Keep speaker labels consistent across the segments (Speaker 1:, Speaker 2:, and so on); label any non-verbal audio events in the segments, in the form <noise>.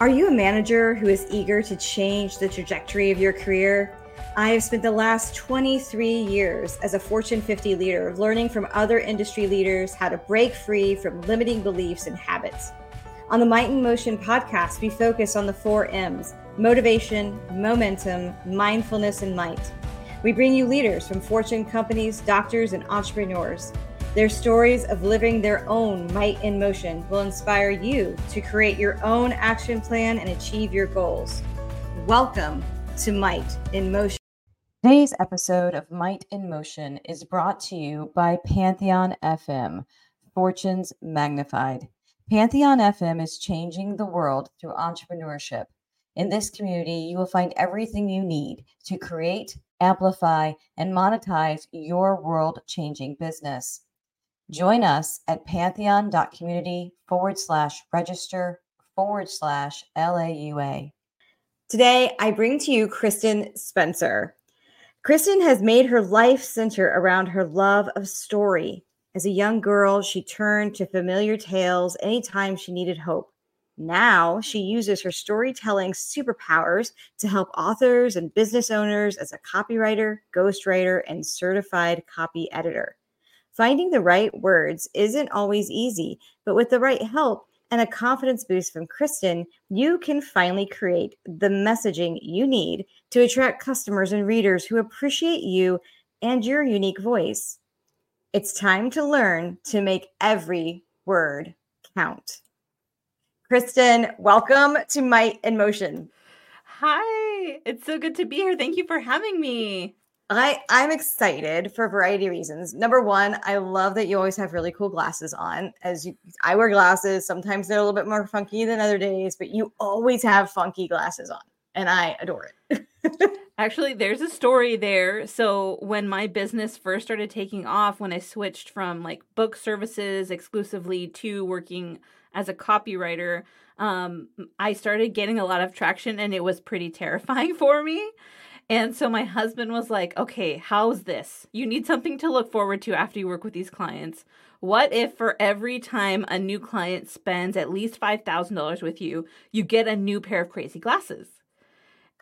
Speaker 1: Are you a manager who is eager to change the trajectory of your career? I have spent the last 23 years as a Fortune 50 leader learning from other industry leaders how to break free from limiting beliefs and habits. On the Might in Motion podcast, we focus on the four M's motivation, momentum, mindfulness, and might. We bring you leaders from Fortune companies, doctors, and entrepreneurs. Their stories of living their own might in motion will inspire you to create your own action plan and achieve your goals. Welcome to Might in Motion.
Speaker 2: Today's episode of Might in Motion is brought to you by Pantheon FM, Fortunes Magnified. Pantheon FM is changing the world through entrepreneurship. In this community, you will find everything you need to create, amplify, and monetize your world changing business. Join us at pantheon.community forward slash register forward slash LAUA.
Speaker 1: Today, I bring to you Kristen Spencer. Kristen has made her life center around her love of story. As a young girl, she turned to familiar tales anytime she needed hope. Now she uses her storytelling superpowers to help authors and business owners as a copywriter, ghostwriter, and certified copy editor. Finding the right words isn't always easy, but with the right help, and a confidence boost from Kristen, you can finally create the messaging you need to attract customers and readers who appreciate you and your unique voice. It's time to learn to make every word count. Kristen, welcome to Might in Motion.
Speaker 3: Hi, it's so good to be here. Thank you for having me.
Speaker 1: I I'm excited for a variety of reasons. Number one, I love that you always have really cool glasses on. As you, I wear glasses, sometimes they're a little bit more funky than other days, but you always have funky glasses on, and I adore it. <laughs>
Speaker 3: Actually, there's a story there. So when my business first started taking off, when I switched from like book services exclusively to working as a copywriter, um, I started getting a lot of traction, and it was pretty terrifying <laughs> for me. And so my husband was like, okay, how's this? You need something to look forward to after you work with these clients. What if for every time a new client spends at least $5,000 with you, you get a new pair of crazy glasses?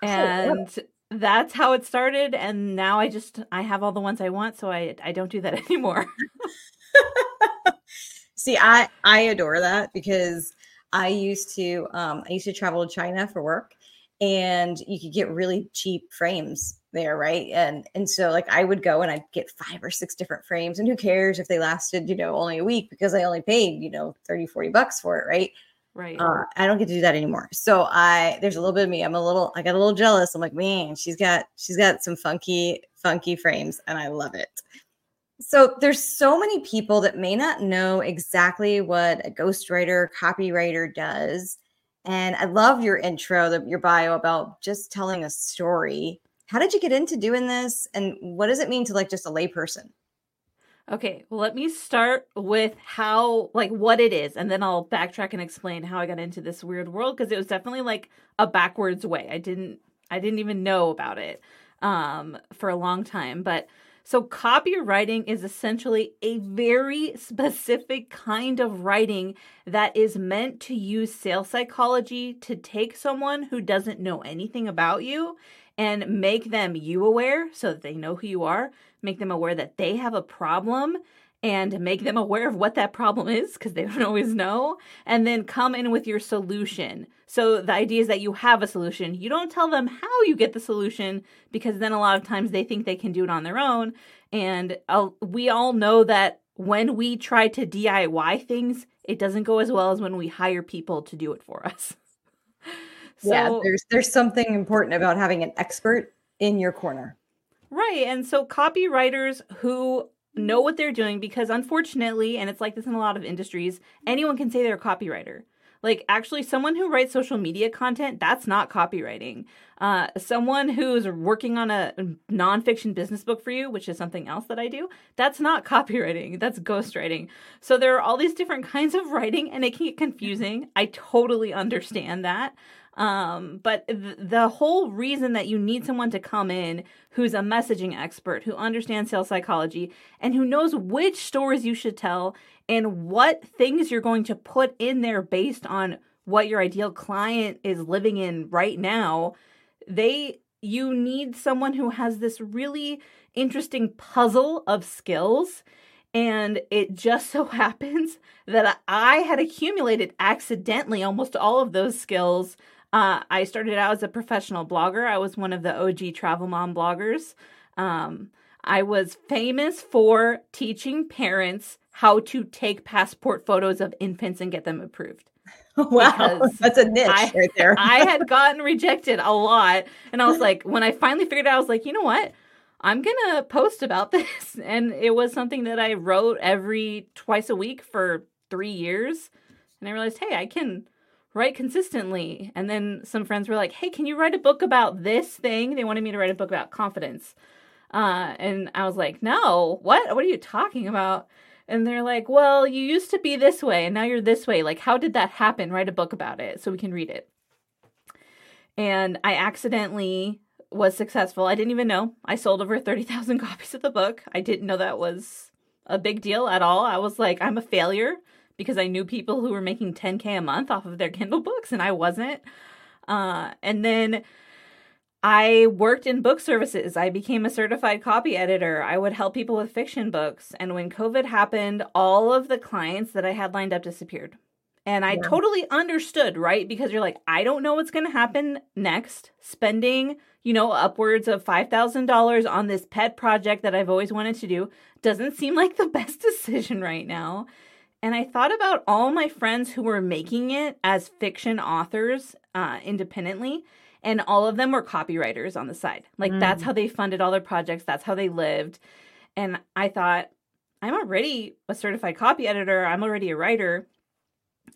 Speaker 3: And oh, that's how it started. And now I just, I have all the ones I want. So I, I don't do that <laughs> anymore. <laughs>
Speaker 1: See, I, I adore that because I used to, um, I used to travel to China for work and you could get really cheap frames there right? And and so like i would go and i'd get five or six different frames and who cares if they lasted you know only a week because i only paid you know 30 40 bucks for it right?
Speaker 3: Right.
Speaker 1: Uh, i don't get to do that anymore. So i there's a little bit of me i'm a little i got a little jealous. I'm like man she's got she's got some funky funky frames and i love it. So there's so many people that may not know exactly what a ghostwriter copywriter does and I love your intro, the, your bio about just telling a story. How did you get into doing this? And what does it mean to like just a layperson?
Speaker 3: Okay, well, let me start with how, like, what it is, and then I'll backtrack and explain how I got into this weird world because it was definitely like a backwards way. I didn't, I didn't even know about it um, for a long time. But so, copywriting is essentially a very specific kind of writing that is meant to use sales psychology to take someone who doesn't know anything about you and make them you aware so that they know who you are, make them aware that they have a problem and make them aware of what that problem is because they <laughs> don't always know, and then come in with your solution. So the idea is that you have a solution. You don't tell them how you get the solution because then a lot of times they think they can do it on their own. And uh, we all know that when we try to DIY things, it doesn't go as well as when we hire people to do it for us. <laughs>
Speaker 1: so, yeah, there's there's something important about having an expert in your corner.
Speaker 3: Right. And so copywriters who know what they're doing because unfortunately, and it's like this in a lot of industries, anyone can say they're a copywriter. Like actually someone who writes social media content, that's not copywriting. Uh, someone who's working on a nonfiction business book for you, which is something else that I do, that's not <laughs> copywriting. That's ghostwriting. So there are all these different kinds of writing and it can get confusing. I totally understand that. Um, but th- the whole reason that you need someone to come in who's a messaging expert, who understands sales psychology, and who knows which stories you should tell and what things you're going to put in there based on what your ideal client is living in right now, they you need someone who has this really interesting puzzle of skills and it just <laughs> so happens that I had accumulated accidentally almost all of those skills. Uh, I started out as a professional blogger. I was one of the OG travel mom bloggers. Um, I was famous for teaching parents how to take passport photos of infants and get them approved. <laughs>
Speaker 1: Wow, that's a niche I, right there.
Speaker 3: I had <laughs> gotten rejected a lot. And I was like, when I finally figured out, I was like, you know what? I'm going to post about <laughs> this. And it was something that I wrote every twice a week for three years. And I realized, hey, I can write consistently. And then some friends were like, hey, can you write a book about this thing? They wanted me to write a book about confidence. Uh, and I was like, no, what? What are you talking about? And they're like, well, you used to be this way and now you're this way. Like, how did that happen? Write a book about it so we can read it. And I accidentally was successful. I didn't even know. I sold over 30,000 <laughs> copies of the book. I didn't know that was a big deal at all. I was like, I'm a failure because I knew people who were making 10K a month off of their Kindle books and I wasn't. Uh, and then I worked in book services. I became a certified copy editor. I would help people with fiction books. And when COVID happened, all of the clients that I had lined up disappeared. And I yeah. totally understood, right? Because you're like, I don't know what's going to happen next. Spending, you know, upwards of $5,000 on this pet project that I've always wanted to do doesn't seem like the <laughs> best decision right now. And I thought about all my friends who were making it as fiction authors uh, independently and all of them were copywriters on the side. Like mm. that's how they funded all their projects, that's how they lived. And I thought, I'm already a certified copy editor, I'm already a writer.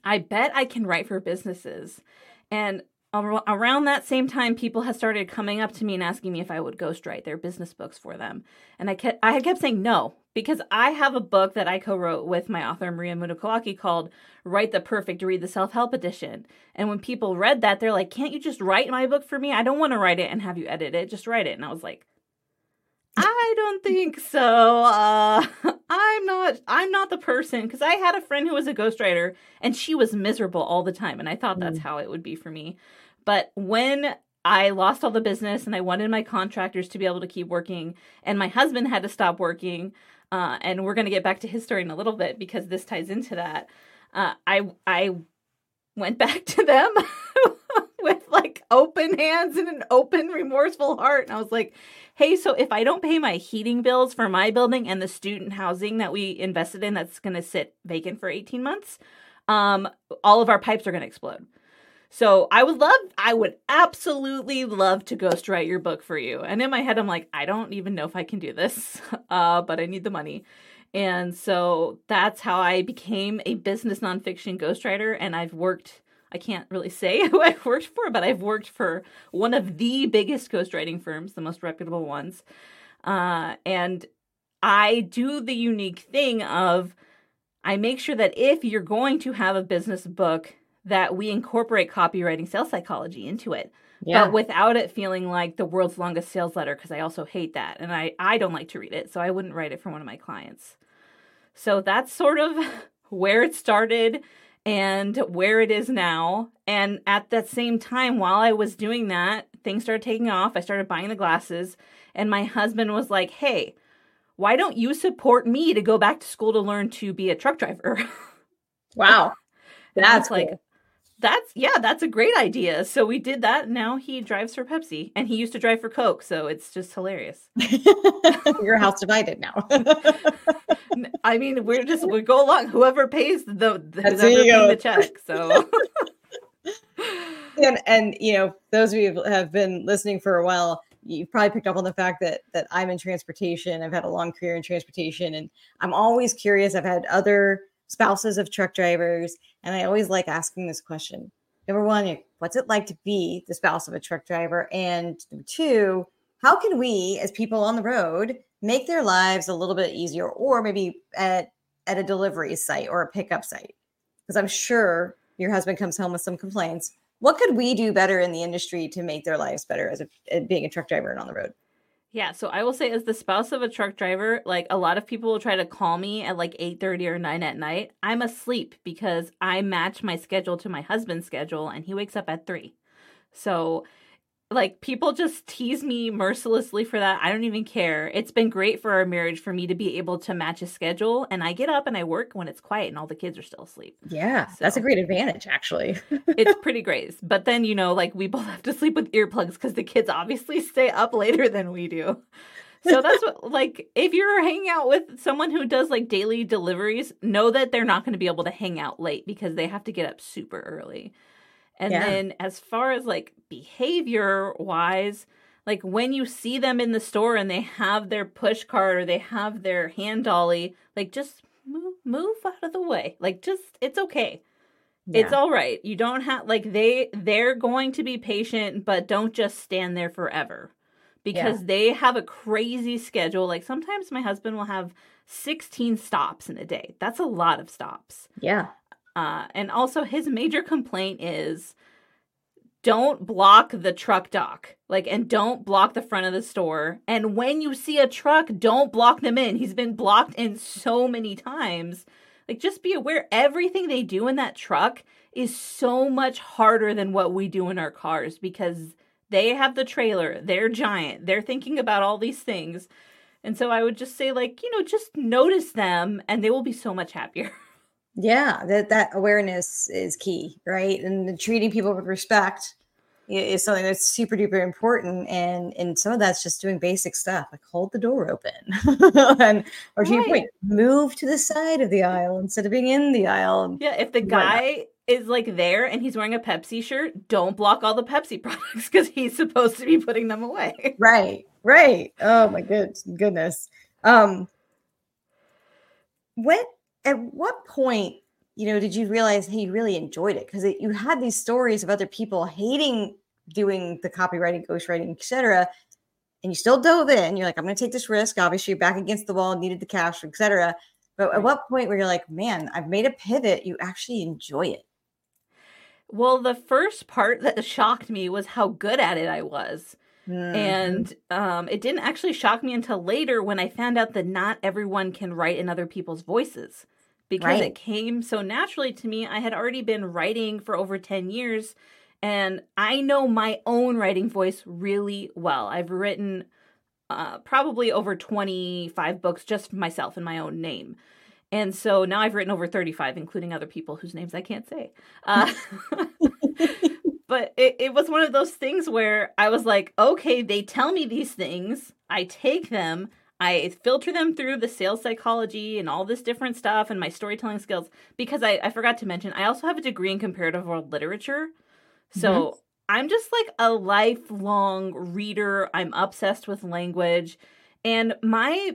Speaker 3: I bet I can write for businesses. And around that same time people had started coming up to me and asking me if I would ghostwrite their business books for them. And I kept I kept saying no because I have a book that I co-wrote with my author Maria Mudokowaki called Write the Perfect Read the Self-Help Edition. And when people read that they're like, "Can't you just write my book for me? I don't want to write it and have you edit it. Just write it." And I was like, I don't think so. Uh, I'm not. I'm not the person because I had a friend who was a ghostwriter and she was miserable all the time, and I thought that's mm. how it would be for me. But when I lost all the business and I wanted my contractors to be able to keep working, and my husband had to stop working, uh, and we're going to get back to his story in a little bit because this ties into that. Uh, I I went <laughs> back to them <laughs> with like open hands and an open remorseful heart, and I was like, "Hey, so if I don't pay my heating bills for my building and the student housing that we invested in, that's going to sit vacant for eighteen months, um, all of our pipes are going to explode." So I would love, I would absolutely love to ghostwrite your book for you. And in my head, I'm like, I don't even know if I can do this, <laughs> uh, but I need the money. And so that's how I became a business nonfiction ghostwriter. And I've worked, I can't really say <laughs> who I've worked for, but I've worked for one of the biggest ghostwriting firms, the most reputable ones. Uh, and I do the unique thing of, I make sure that if you're going to have a business book, that we incorporate copywriting sales psychology into it. Yeah. but without it feeling like the world's longest sales letter because i also hate that and i i don't like to read it so i wouldn't write it for one of my clients. So that's sort of <laughs> where it started and where it is now. And at that same time while i was doing that things started taking off. I started buying the glasses and my husband was like hey why don't you support me to go back to school to learn to be a truck driver? <laughs>
Speaker 1: Wow. That's
Speaker 3: like that's yeah, that's a great idea. So we did that. Now he drives for Pepsi, and he used to drive for Coke. So it's just hilarious. <laughs>
Speaker 1: Your house divided now. <laughs>
Speaker 3: I mean, we're just we go along. Whoever pays the, the whoever the check. So. <laughs>
Speaker 1: and and you know those of you who have been listening for a while you've probably picked up on the fact that that I'm in transportation. I've had a long career in transportation and I'm always curious. I've had other spouses of truck drivers. And I always like asking this question. Number one, what's it like to be the spouse of a truck driver? And number two, how can we as people on the road make their lives a little bit easier or maybe at, at a delivery site or a pickup site? Because I'm sure your husband comes home with some complaints. What could we do better in the industry to make their lives better as a, being a truck driver and on the road?
Speaker 3: Yeah, so I will say as the spouse of a truck driver, like a lot of people will try to call me at like 8:30 or 9 at night. I'm asleep because I match my schedule to my husband's schedule and he wakes up at 3. So like people just tease me mercilessly for that. I don't even care. It's been great for our marriage for me to be able to match a schedule and I get up and I work when it's quiet and all the kids are still asleep.
Speaker 1: Yeah, so, that's a great advantage actually. <laughs>
Speaker 3: it's pretty great. But then, you know, like we both have to sleep with earplugs cuz the kids obviously <laughs> stay up later than we do. So that's what <laughs> like if you're hanging out with someone who does like daily deliveries, know that they're not going to be able to hang out late because they have to get up super early. And yeah. then as far as like behavior wise, like when you see them in the store and they have their push cart or they have their hand dolly, like just move move out of the way. Like just it's okay. Yeah. It's all right. You don't have like they they're going to be patient, but don't just stand there forever. Because yeah. they have a crazy schedule. Like sometimes my husband will have 16 stops in a day. That's a lot of stops.
Speaker 1: Yeah.
Speaker 3: Uh, and also, his major complaint is don't block the truck dock like and don't block the front of the store. And when you see a truck don't block them in. He's been blocked in so many times. Like just be aware everything they do in that truck is so much harder than what we do in our cars because they have the trailer they're giant they're thinking about all these things. And so i would just say like you know just notice them and they will be so much happier <laughs>
Speaker 1: Yeah, that that awareness is key, right? And treating people with respect is something that's super duper important. And and some of that's just doing basic stuff like hold the door open, <laughs> and or to right. your point, move to the side of the aisle instead of being in the aisle.
Speaker 3: Yeah, if the guy is like there and he's wearing a Pepsi shirt, don't block all the Pepsi <laughs> products because he's supposed to be putting them away.
Speaker 1: Right, right. Oh my good goodness. Um, what at what point you know did you realize hey you really enjoyed it? Because you had these stories of other people hating doing the copywriting ghostwriting etc and you still dove in. You're like i'm going to take this risk. Obviously you're back against the wall needed the cash etc but at what point where you're like man i've made a pivot. You actually enjoy it.
Speaker 3: Well the first part that shocked me was how good at it i was Mm-hmm. And um, it didn't actually shock me until later when I found out that not everyone can write in other people's voices because right. it came so naturally to me. I had already been writing for over 10 years and I know my own writing voice really well. I've written uh, probably over 25 books just myself in my own name. And so now I've written over 35, including other people whose names I can't say. Uh, <laughs> <laughs> but it, it was one of those things where I was like, okay, they tell me these things, I take them, I filter them through the sales psychology and all this different stuff and my storytelling skills because I, I forgot to mention I also have a degree in comparative world literature. So mm-hmm. I'm just like a lifelong reader. I'm obsessed with language. And my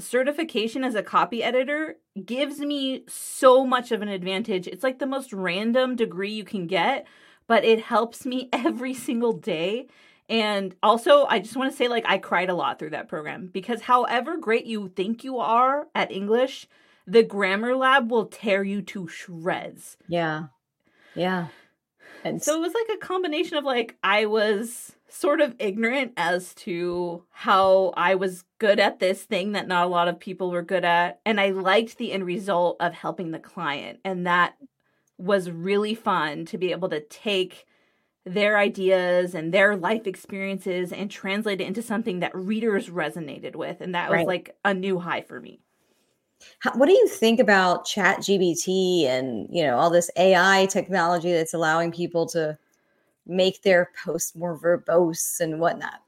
Speaker 3: certification as a copy editor gives me so much of an advantage. It's like the most random degree you can get but it helps me <laughs> every single day. And also, I just want to say, like, I cried a lot through that program because however great you think you are at English, the grammar lab will tear you to shreds.
Speaker 1: Yeah. Yeah.
Speaker 3: And so it was like a combination of like, I was sort of ignorant as to how I was good at this thing that not a lot of people were good at. And I liked the end result of helping the client. And that was really fun to be able to take their ideas and their life experiences and translate it into something that readers resonated with and that was right. like a new high for me.
Speaker 1: How, what do you think about chat GPT and you know all this ai technology that's allowing people to make their posts more verbose and whatnot?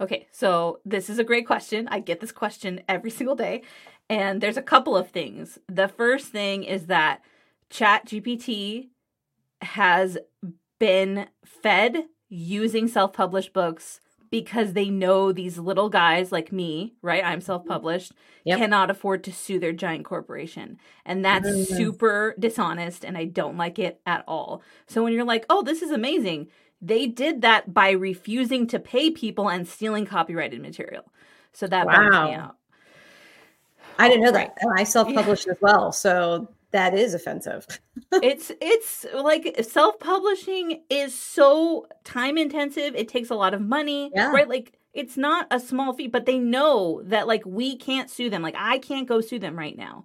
Speaker 3: Okay so this is a great question. I get this question every <laughs> single day and there's a couple of things. The first thing is that Chat GPT has been fed using self published books because they know these little guys like me, right? I'm self published, yep. cannot afford to sue their giant corporation. And that's mm-hmm. super dishonest, and I don't like it at all. So when you're like, oh, this is amazing, they did that by refusing to pay people and stealing copyrighted material. So that wow. bums me out.
Speaker 1: I didn't know that. I self published yeah. as well. So that is offensive. <laughs>
Speaker 3: it's it's like self-publishing is so time intensive. It takes a lot of money, yeah. right? Like it's not a small fee, but they know that like we can't sue them. Like I can't go sue them right now.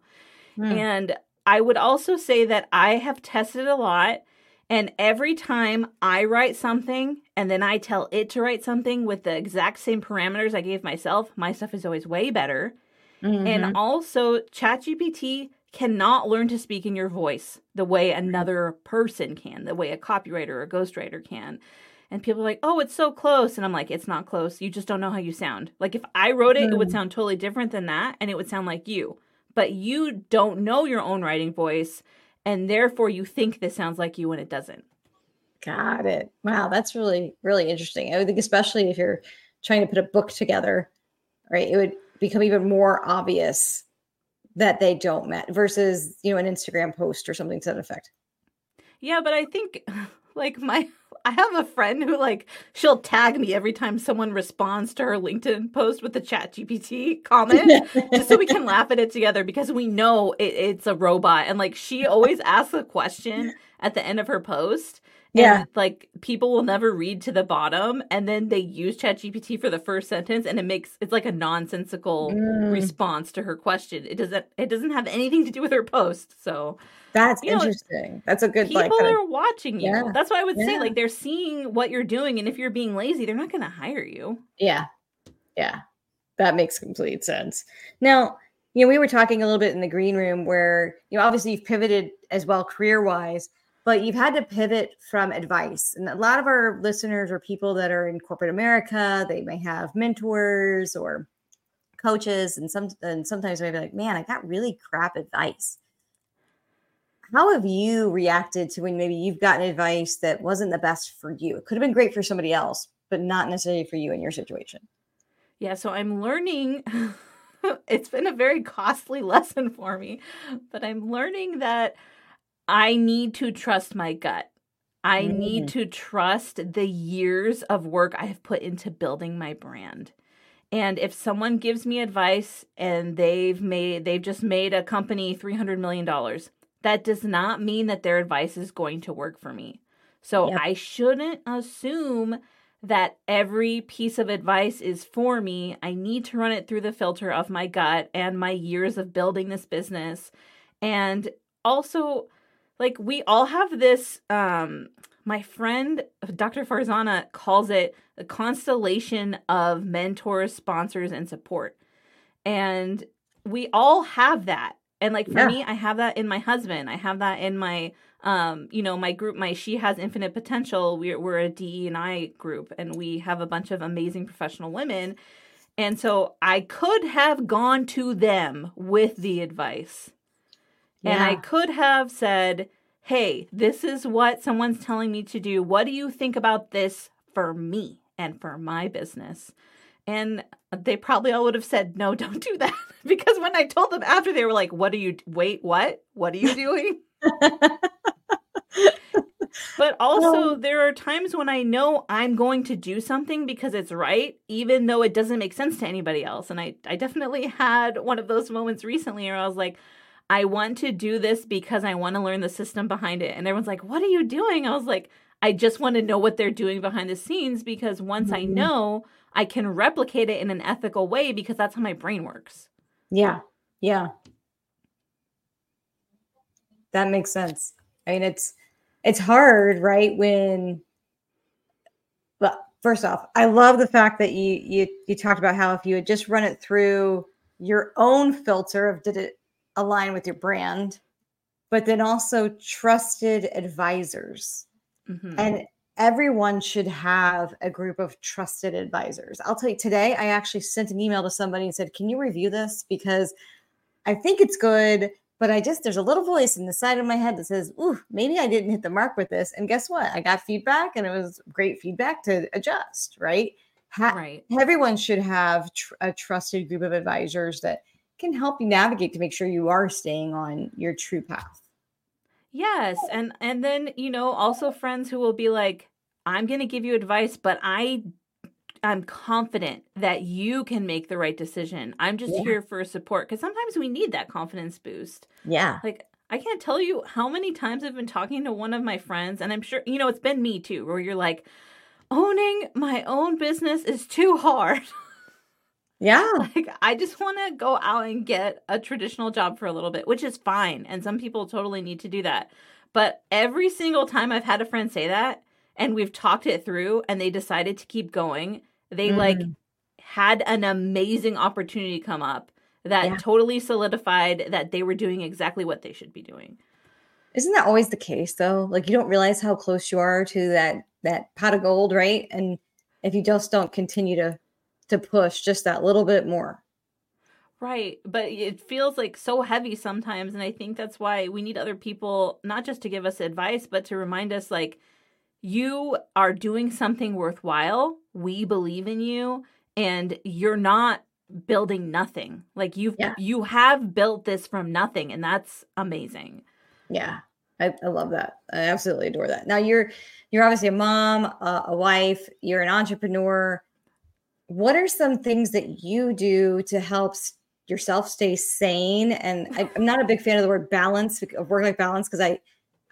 Speaker 1: Hmm.
Speaker 3: And I would also say that I have tested a lot. And every time I write something and then I tell it to write something with the exact same parameters I gave myself, my stuff is always way better.
Speaker 1: Mhm.
Speaker 3: And also, ChatGPT cannot learn to speak in your voice the way another person can, the way a copywriter or a ghostwriter can. And people are like, oh, it's so close. And I'm like, it's not close. You just don't know how you sound. Like, if I wrote it, it would
Speaker 1: Mm.
Speaker 3: sound totally different than that, and it would sound like you. But you don't know your own writing voice, and therefore you think this sounds like you when it doesn't.
Speaker 1: Got it. Wow, that's really, really interesting. I would think, especially if you're trying to put a book together, right? It would become even more obvious that they don't match versus, you know, an Instagram post or something to that effect.
Speaker 3: Yeah, but I think <laughs> like my I have a friend who like she'll tag me every time someone responds to her LinkedIn post with the chat GPT comment <laughs> just so we can laugh at it together because we know it, it's a robot and like she always asks a question at the end of her post and,
Speaker 1: Yeah.
Speaker 3: like people will never read to the bottom and then they use chat GPT for the first sentence and it makes it's like a nonsensical
Speaker 1: Mm,
Speaker 3: response to her question it doesn't it doesn't have anything to do with her post so
Speaker 1: that's
Speaker 3: you know,
Speaker 1: interesting. That's a good
Speaker 3: people
Speaker 1: like kind of-
Speaker 3: are watching you.
Speaker 1: Yeah,
Speaker 3: That's why I would say like they're seeing what you're doing, and if you're being lazy, they're not going to hire you.
Speaker 1: Yeah. Yeah. That makes complete sense. Now, you know, we were talking a little bit in the green room where, you know, obviously you've pivoted as well career wise, but you've had to pivot from advice. And a lot of our listeners are people that are in corporate America. They may have mentors or coaches, and some and sometimes they may be like, man, I got really crap advice. How have you reacted to when maybe you've gotten advice that wasn't the best for you? It could have been great for somebody else, but not necessarily for you in your situation.
Speaker 3: Yeah, so I'm learning. <laughs> it's been a very costly <laughs> lesson for me, but I'm learning that I need to trust my gut. I need
Speaker 1: Mm.
Speaker 3: to trust the years of work I have put into building my brand. And if someone gives me advice and they've made they've just made a company 300 million dollars, that does not mean that their advice is going to work for me. So
Speaker 1: Yep.
Speaker 3: I shouldn't assume that every piece of advice is for me. I need to run it through the filter of my gut and my years of building this business. And also, like, we all have this. Um, my friend, Dr. Farzana, calls it the constellation of mentors, sponsors, and support. And we all have that. And like for
Speaker 1: Yeah.
Speaker 3: me, I have that in my husband. I have that in my um, you know, my group, my She Has Infinite Potential. We're we're a DE and I group, and we have a bunch of amazing professional women. And so I could have gone to them with the advice. And I could have said, Hey, this is what someone's telling me to do. What do you think about this for me and for my business? And they probably all would have said, No, <laughs> don't do that. <laughs> because when I told them after, they were like, What are you, wait, what? What are you doing? <laughs> But also, there are times when I know I'm going to do something because it's right, even though it doesn't make sense to anybody else. And I, I definitely had one of those moments recently where I was like, I want to do this because I want to learn the system behind it. And everyone's like, What are you doing? I was like, I just want to know what they're doing behind the scenes because once I
Speaker 1: Mhm.
Speaker 3: know, I can replicate it in an ethical way because that's how my brain works.
Speaker 1: Yeah. Yeah. That makes sense. I mean, it's it's hard, right? When well, first off, I love the fact that you you you talked about how if you had just run it through your own filter of did it align with your brand, but then also trusted advisors.
Speaker 3: Mhm.
Speaker 1: And everyone should have a group of trusted advisors. I'll tell you today, I actually sent an email to somebody and said, Can you review this? Because I think it's good, but I just, there's a little voice in the side of my head that says, Ooh, maybe I didn't hit the mark with this. And guess what? I got feedback and it was great feedback to adjust, right? Ha-
Speaker 3: right.
Speaker 1: Everyone should have tr- a trusted group of advisors that can help you navigate to make sure you are staying on your true path.
Speaker 3: Yes, and and then you know also friends who will be like, I'm going to give you advice, but I I'm confident that you can make the right decision. I'm just
Speaker 1: Yeah.
Speaker 3: here for support because sometimes we need that confidence boost.
Speaker 1: Yeah.
Speaker 3: Like I can't tell you how many times I've been talking to one of my friends, and I'm sure you know it's been me too, where you're like, owning my own business is too hard. <laughs>
Speaker 1: Yeah.
Speaker 3: like I just want to go out and get a traditional job for a little bit, which is fine. And some people totally need to do that. But every single time I've had a friend say that and we've talked it through and they decided to keep going, they mm. like had an amazing opportunity come up that yeah. totally solidified that they were doing exactly what they should be doing.
Speaker 1: Isn't that always the case though? Like you don't realize how close you are to that that pot of gold, right? And if you just don't continue to to push just that little bit more.
Speaker 3: Right. But it feels like so heavy sometimes. And I think that's why we need other people, not just to give us advice, but to remind us like, you are doing something worthwhile. We believe in you. And you're not building nothing. Like you've yeah. you have built this from nothing, and that's amazing.
Speaker 1: Yeah. I, I love that. I absolutely adore that. Now you're you're obviously a mom, uh, a wife, you're an entrepreneur what are some things that you do to help yourself stay sane? And I, <laughs> am not a big fan of the word balance, of work life balance, because I,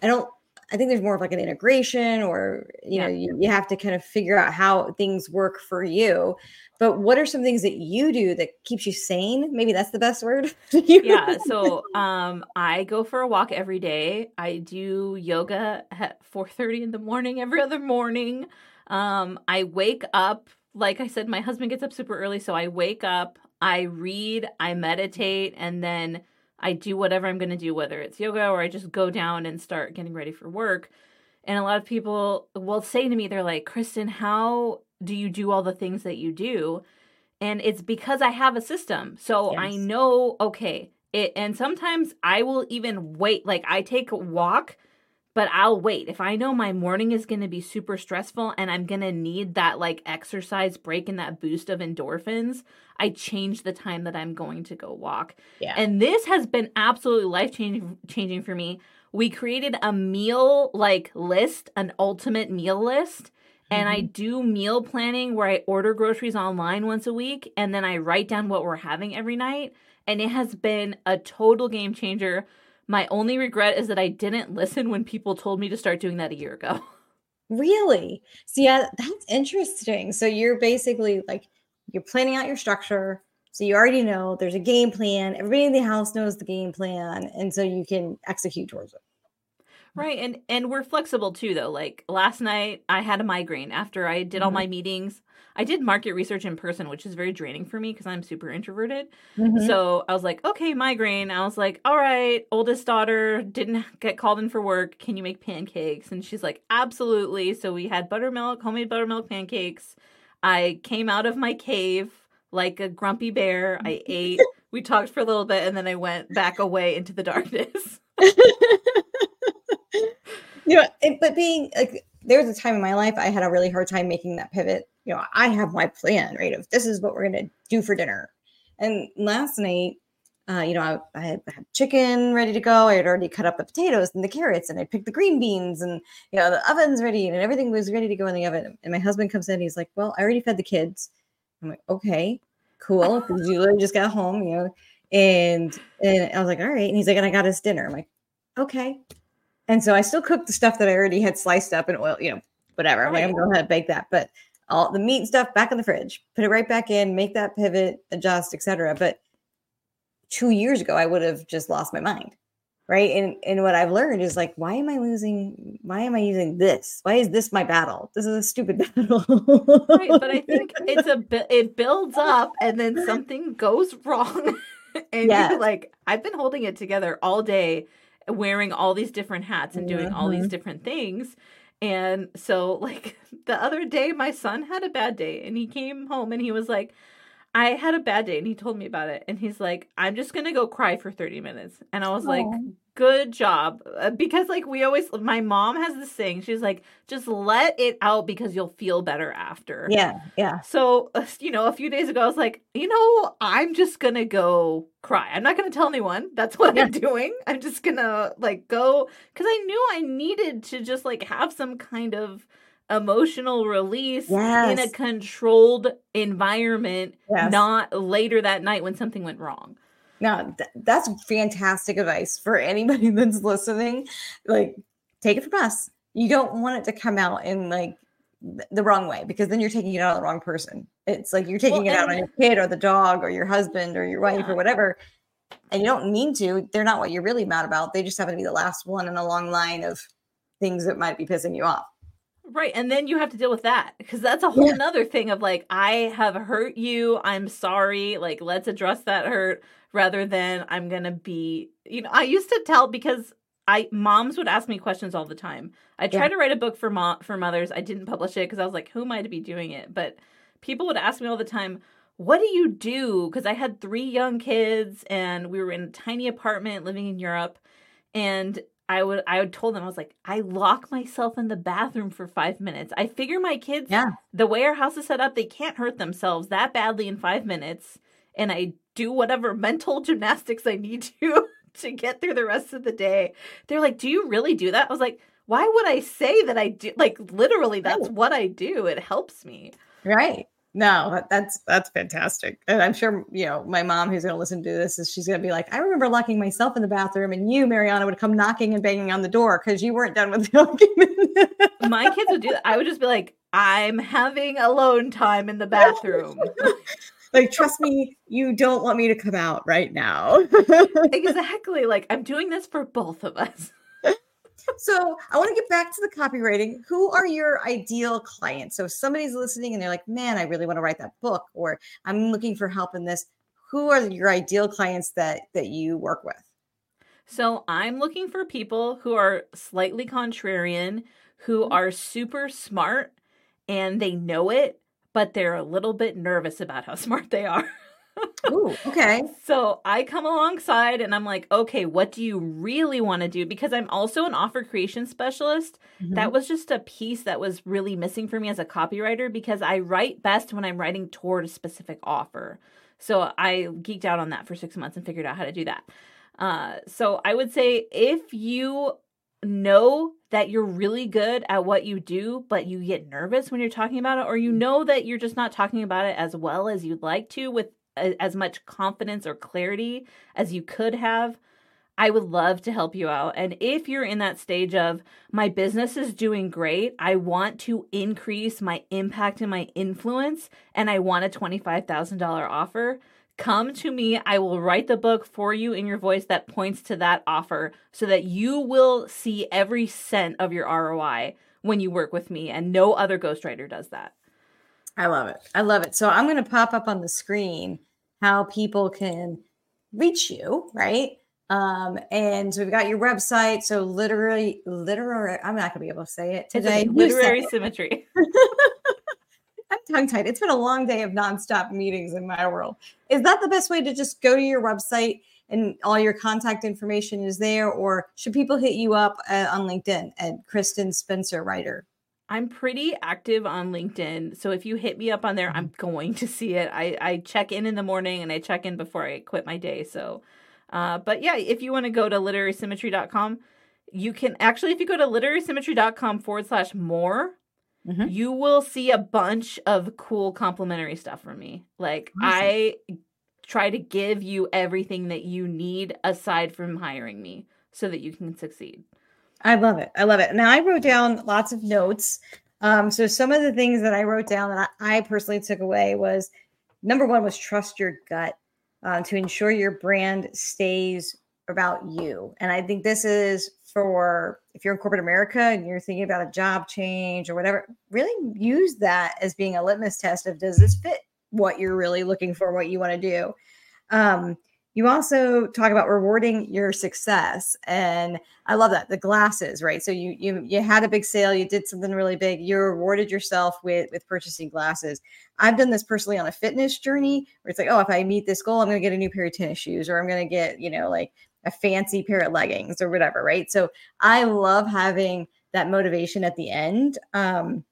Speaker 1: I don't, I think there's more of like an integration or, you yeah. know, you, you have to kind of figure out how things work for you. But what are some things that you do that keeps you sane? Maybe that's the best word. <laughs>
Speaker 3: yeah. So um I go for a walk every day. I do yoga at 4 30 in the morning every other morning. Um, I wake up like I said, my husband gets up super early, so I wake up, I read, I meditate, and then I do whatever I'm going to do, whether it's yoga or I just go down and start getting ready for work. And a lot of people will say to me, they're like, Kristen, how do you do all the things that you do? And it's because I have a system. So yes. I know, okay, it, and sometimes I will even wait, like I take a walk but I'll wait. If I know my morning is going to be super stressful and I'm going to need that like exercise break and that boost of endorphins, I change the time that I'm going to go walk. Yeah. And this has been absolutely life changing for me. We created a meal like list, an ultimate meal list. And I mm-hmm. do meal planning where I order groceries online once a week and then I write down what we're having every night. And it has been a total game changer my only regret is that I didn't listen when people told me to start doing that a year ago. <laughs>
Speaker 1: Really? So yeah, that's interesting. So you're basically like you're planning out your structure. So you already know there's a game plan. Everybody in the house knows the game plan, and so you can execute towards it.
Speaker 3: Right. And and we're flexible too though. Like last night I had a migraine after I did mm-hmm. all my meetings. I did market research in person, which is very draining for me because I'm super introverted. Mm-hmm. So I was like, okay, migraine. I was like, all right, oldest daughter didn't <laughs> get called in for work. Can you make pancakes? And she's like, absolutely. So we had buttermilk, homemade buttermilk pancakes. I came out of my cave like a grumpy bear. I <laughs> ate. we talked for a little bit and then I went back away into the darkness. <laughs>
Speaker 1: you know, it, but being like, there was a time in my life I had a really hard time making that pivot. You know, I have my plan, right? Of this is what we're gonna do for dinner. And last night, uh, you know, I, I, had, chicken ready to go. I had already cut up the potatoes and the carrots, and I picked the green beans, and you know, the oven's ready, and everything was ready to go in the oven. And my husband comes in, he's like, "Well, I already fed the kids." I'm like, "Okay, cool," <laughs> because you literally just got home, you know. And and I was like, "All right," and he's like, "And I got us dinner." I'm like, "Okay." And so I still cooked the stuff that I already had sliced up in oil, you know, whatever. I'm like, I'm going to bake that. But all the meat stuff back in the fridge, put it right back in, make that pivot, adjust, etc. But two years ago, I would have just lost my mind. Right. And and what I've learned is like, why am I losing? Why am I using this? Why is this my battle? This is a stupid <laughs> battle.
Speaker 3: right, but I think it's a it builds up and then <laughs> something goes wrong. <laughs> and you're like, I've been holding it together all day wearing all these different hats and doing mm-hmm. all these mm-hmm. different things. And so, like, <laughs> the other day, my son had a bad day and he came home and he was like, I had a bad day and he told me about it. And he's like, I'm just going to go cry for 30 minutes. And I was Aww. like, good job. Uh, because, like, we always, my mom has this thing. She's like, just let it out because you'll feel better after.
Speaker 1: Yeah. Yeah.
Speaker 3: So, uh, you know, a few days ago, I was like, you know, I'm just going to go cry. I'm not going to tell anyone. That's what yeah. I'm <laughs> doing. I'm just going to, like, go because I knew I needed to just, like, have some kind of emotional release yes. in a controlled environment, yes. not later that night when something went wrong.
Speaker 1: Now, th- that's fantastic advice for anybody <laughs> that's listening. Like, take it from us. You don't want it to come out in like the wrong way because then you're taking it out on the wrong person. It's like you're taking
Speaker 3: Well,
Speaker 1: it out on your kid or the dog or your husband or your wife
Speaker 3: Yeah.
Speaker 1: or whatever. And you don't mean to. They're not what you're really mad about. They just happen to be the last one in a long line of things that might be pissing you off.
Speaker 3: Right. And then you have to deal with that because that's a whole
Speaker 1: Yeah.
Speaker 3: nother thing of like, I have hurt you. I'm sorry. Like, let's address that hurt rather than I'm going to be, you know, I used to tell because I, moms would ask me questions all the time. I tried
Speaker 1: Yeah.
Speaker 3: to write a book for mom, for mothers. I didn't publish it because I was like, who am I to be doing it? But people would ask me all the time, what do you do? Because I had three young kids and we were in a tiny apartment living in Europe. And I would I would told them I was like I lock myself in the bathroom for five minutes. I figure my kids
Speaker 1: Yeah.
Speaker 3: the way our house is set up they can't hurt themselves that badly in five minutes, and I do whatever <laughs> mental gymnastics I need to <laughs> to get through the rest of the day. They're like, "Do you really do that?" I was like, "Why would I say that I do?" Like literally, that's what I do. It helps me.
Speaker 1: Right. No, that's that's fantastic. And I'm sure, you know, my mom who's gonna listen to this is she's gonna be like, I remember locking myself in the bathroom and you, Marianna, would come knocking and banging on the door because you weren't done with the <laughs> argument.
Speaker 3: My kids would do that. I would just be like, "I'm having alone time in the bathroom." <laughs>
Speaker 1: like, trust me, you don't want me to come out right now. <laughs>
Speaker 3: exactly. Like I'm doing this for both of us.
Speaker 1: So I want to get back to the copywriting. Who are your ideal clients? So if somebody's listening and they're like, man, I really want to write that book, or I'm looking for help in this. Who are your ideal clients that that you work with?
Speaker 3: So I'm looking for people who are slightly contrarian, who
Speaker 1: Mm-hmm.
Speaker 3: are super smart and they know it, but they're a little bit nervous about how <laughs> smart they are.
Speaker 1: Ooh, okay. <laughs>
Speaker 3: So I come alongside and I'm like, okay, what do you really want to do? Because I'm also an offer creation specialist.
Speaker 1: Mm-hmm.
Speaker 3: That was just a piece that was really missing for me as a copywriter because I write best when I'm writing toward a specific offer. So I geeked out on that for six months and figured out how to do that. Uh, so I would say if you know that you're really good at what you do, but you get nervous when you're talking about it, or you know that you're just not talking about it as well as you'd like to with as much confidence or clarity as you could have, I would love to help you out. And if you're in that stage of my business is doing great, I want to increase my impact and my influence, and I want a $25,000 offer, come to me. I will write the book for you in your voice that points to that offer so that you will see every cent of your ROI when you work with me, and no other ghostwriter does that.
Speaker 1: I love it. I love it. So I'm going to pop up on the screen how people can reach you, right? Um, and so we've got your website. So literally, literary, I'm not going to be able to say it today.
Speaker 3: okay.
Speaker 1: You said
Speaker 3: literary symmetry. <laughs>
Speaker 1: I'm tongue tied. It's been a long day of nonstop meetings in my world. Is that the best way to just go to your website and all your contact information is there? Or should people hit you up uh, on LinkedIn at Kristen Spencer Writer?
Speaker 3: I'm pretty active on LinkedIn. So if you hit me up on there, I'm going to see it. I, I check in in the morning and I check in before I quit my day. So, uh, but yeah, if you want to go to literarysymmetry.com, you can actually, if you go to literarysymmetry.com forward slash more,
Speaker 1: Mhm.
Speaker 3: you will see a bunch of cool complimentary stuff from me. Like
Speaker 1: Awesome.
Speaker 3: I try to give you everything that you need aside from hiring me so that you can succeed.
Speaker 1: I love it. I love it. Now I wrote down lots of notes. Um, so some of the things that I wrote down that I, I personally took away was number one was trust your gut uh, to ensure your brand stays about you. And I think this is for if you're in corporate America and you're thinking about a job change or whatever, really use that as being a litmus test of does this fit what you're really looking for, what you want to do. Um, you also talk about rewarding your success and i love that the glasses right? So you you you had a big sale you did something really big you rewarded yourself with with purchasing glasses. I've done this personally on a fitness journey where it's like oh if i meet this goal i'm going to get a new pair of tennis shoes or i'm going to get you know like a fancy pair of leggings or whatever right? So i love having that motivation at the end um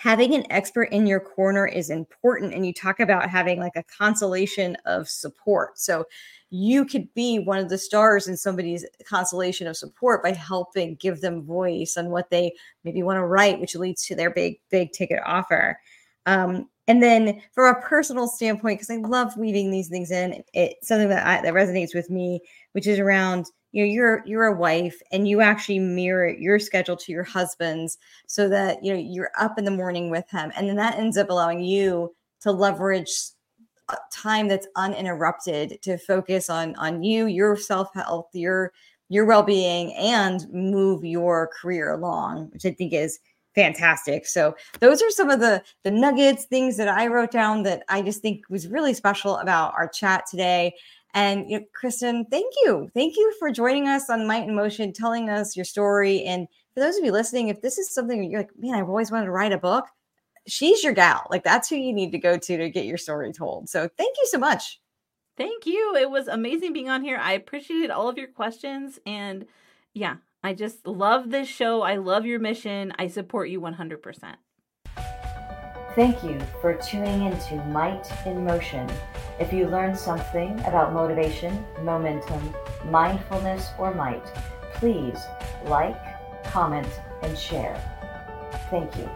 Speaker 1: having an expert in your corner is important and you talk about having like a constellation of support. So you could be one of the stars in somebody's constellation of support by helping give them voice on what they maybe want to write which leads to their big big ticket offer. Um, and then from a personal standpoint because i love weaving these things in it's something that I, that resonates with me which is around you know you're you're a wife and you actually mirror your schedule to your husband's so that you know you're up in the morning with him. And then that ends up allowing you to leverage uh, time that's uninterrupted to focus on on you your self-health your your well-being and move your career along which i think is fantastic. So those are some of the the nuggets things that i wrote down that i just think was really special about our chat today and you know, Kristen, thank you. Thank you for joining us on Might in Motion, telling us your story. And for those of you listening, if this is something you're like, man, I've always wanted to write a book, she's your gal. Like that's who you need to go to to get your story told. So thank you so much.
Speaker 3: Thank you. It was amazing being on here. I appreciated all of your questions. And yeah, I just love this show. I love your mission. I support you 100%.
Speaker 2: Thank you for tuning into Might in Motion. If you learned something about motivation, momentum, mindfulness, or might, please like, comment, and share. Thank you.